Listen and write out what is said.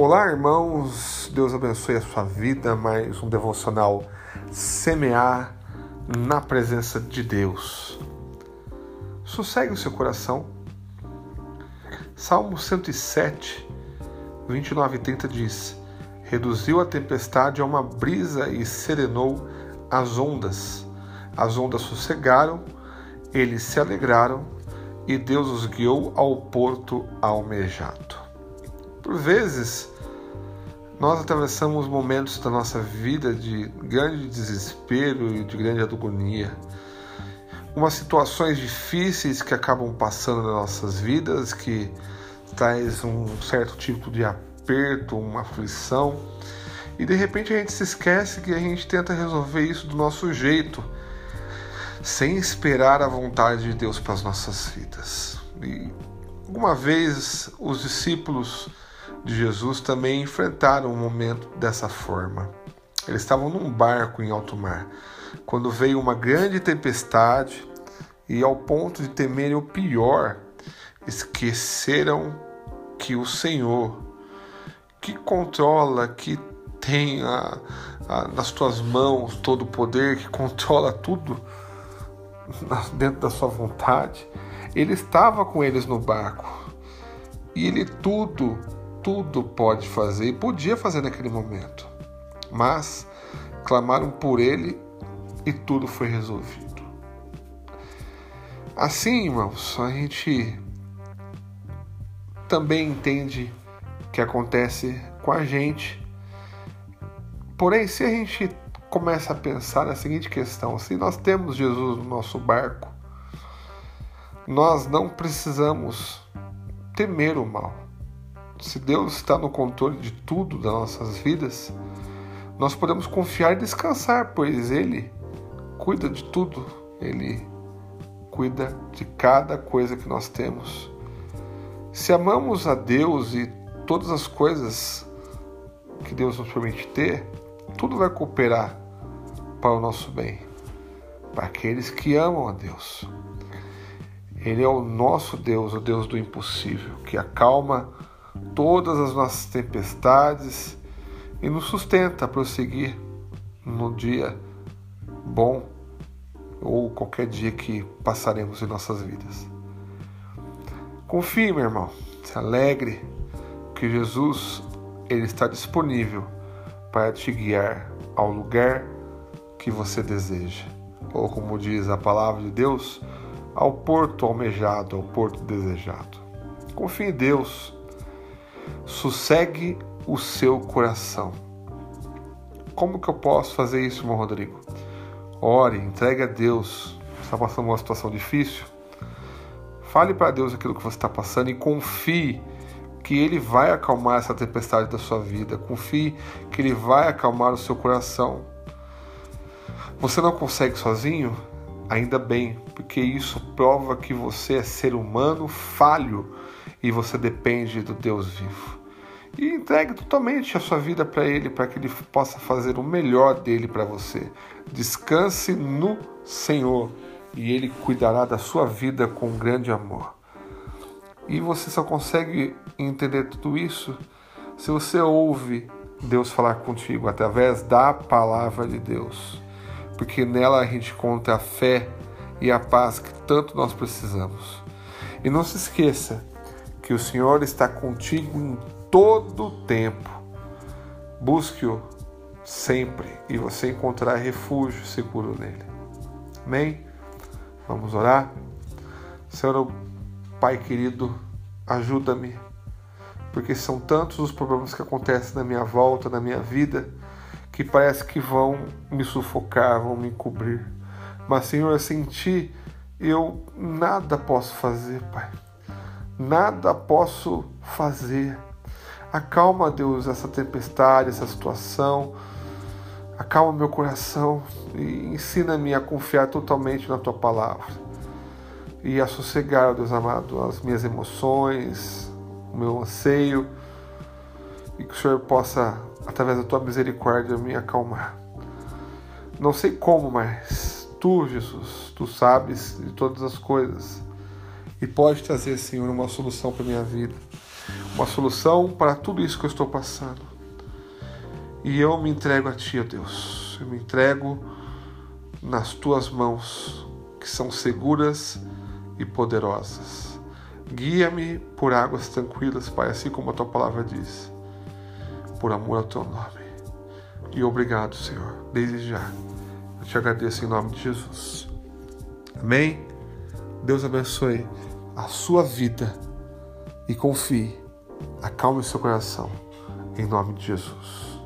Olá, irmãos. Deus abençoe a sua vida. Mais um devocional semear na presença de Deus. Sossegue o seu coração. Salmo 107, 29 e 30 diz: Reduziu a tempestade a uma brisa e serenou as ondas. As ondas sossegaram, eles se alegraram e Deus os guiou ao porto almejado. Por vezes, nós atravessamos momentos da nossa vida de grande desespero e de grande agonia. Umas situações difíceis que acabam passando nas nossas vidas, que traz um certo tipo de aperto, uma aflição. E de repente a gente se esquece que a gente tenta resolver isso do nosso jeito, sem esperar a vontade de Deus para as nossas vidas. E alguma vez os discípulos de Jesus também enfrentaram um momento dessa forma. Eles estavam num barco em alto mar, quando veio uma grande tempestade e, ao ponto de temerem o pior, esqueceram que o Senhor, que controla, que tem a, a, nas tuas mãos todo o poder, que controla tudo dentro da sua vontade, ele estava com eles no barco e ele tudo tudo pode fazer e podia fazer naquele momento. Mas clamaram por ele e tudo foi resolvido. Assim, irmãos, a gente também entende que acontece com a gente. Porém, se a gente começa a pensar na seguinte questão: se nós temos Jesus no nosso barco, nós não precisamos temer o mal se Deus está no controle de tudo das nossas vidas, nós podemos confiar e descansar, pois Ele cuida de tudo, Ele cuida de cada coisa que nós temos. Se amamos a Deus e todas as coisas que Deus nos permite ter, tudo vai cooperar para o nosso bem, para aqueles que amam a Deus. Ele é o nosso Deus, o Deus do impossível, que acalma todas as nossas tempestades e nos sustenta a prosseguir no dia bom ou qualquer dia que passaremos em nossas vidas. Confie, meu irmão, se alegre que Jesus ele está disponível para te guiar ao lugar que você deseja, ou como diz a palavra de Deus, ao porto almejado, ao porto desejado. Confie em Deus Sossegue o seu coração. Como que eu posso fazer isso, irmão Rodrigo? Ore, entregue a Deus. Está passando uma situação difícil? Fale para Deus aquilo que você está passando e confie que Ele vai acalmar essa tempestade da sua vida. Confie que Ele vai acalmar o seu coração. Você não consegue sozinho? Ainda bem, porque isso prova que você é ser humano falho e você depende do Deus vivo. E entregue totalmente a sua vida para Ele, para que Ele possa fazer o melhor dele para você. Descanse no Senhor e Ele cuidará da sua vida com grande amor. E você só consegue entender tudo isso se você ouve Deus falar contigo através da palavra de Deus porque nela a gente encontra a fé e a paz que tanto nós precisamos. E não se esqueça que o Senhor está contigo em todo o tempo. Busque-o sempre e você encontrará refúgio seguro nele. Amém? Vamos orar? Senhor, Pai querido, ajuda-me, porque são tantos os problemas que acontecem na minha volta, na minha vida que parece que vão me sufocar, vão me cobrir. Mas, Senhor, sem ti eu nada posso fazer, Pai. Nada posso fazer. Acalma, Deus, essa tempestade, essa situação. Acalma meu coração e ensina-me a confiar totalmente na tua palavra. E a sossegar, Deus amado, as minhas emoções, o meu anseio. E que o Senhor possa através da tua misericórdia, me acalmar. Não sei como, mas tu, Jesus, tu sabes de todas as coisas e pode trazer, Senhor, uma solução para minha vida. uma solução para tudo isso que eu estou passando. E eu me entrego a Ti, ó Deus. Eu me entrego nas Tuas mãos, que são seguras e poderosas. Guia-me por águas tranquilas, Pai, assim como a Tua palavra diz, por amor ao Teu nome. E obrigado, Senhor, desde já. Eu te agradeço em nome de Jesus. Amém? Deus abençoe a sua vida e confie. Acalme seu coração. Em nome de Jesus.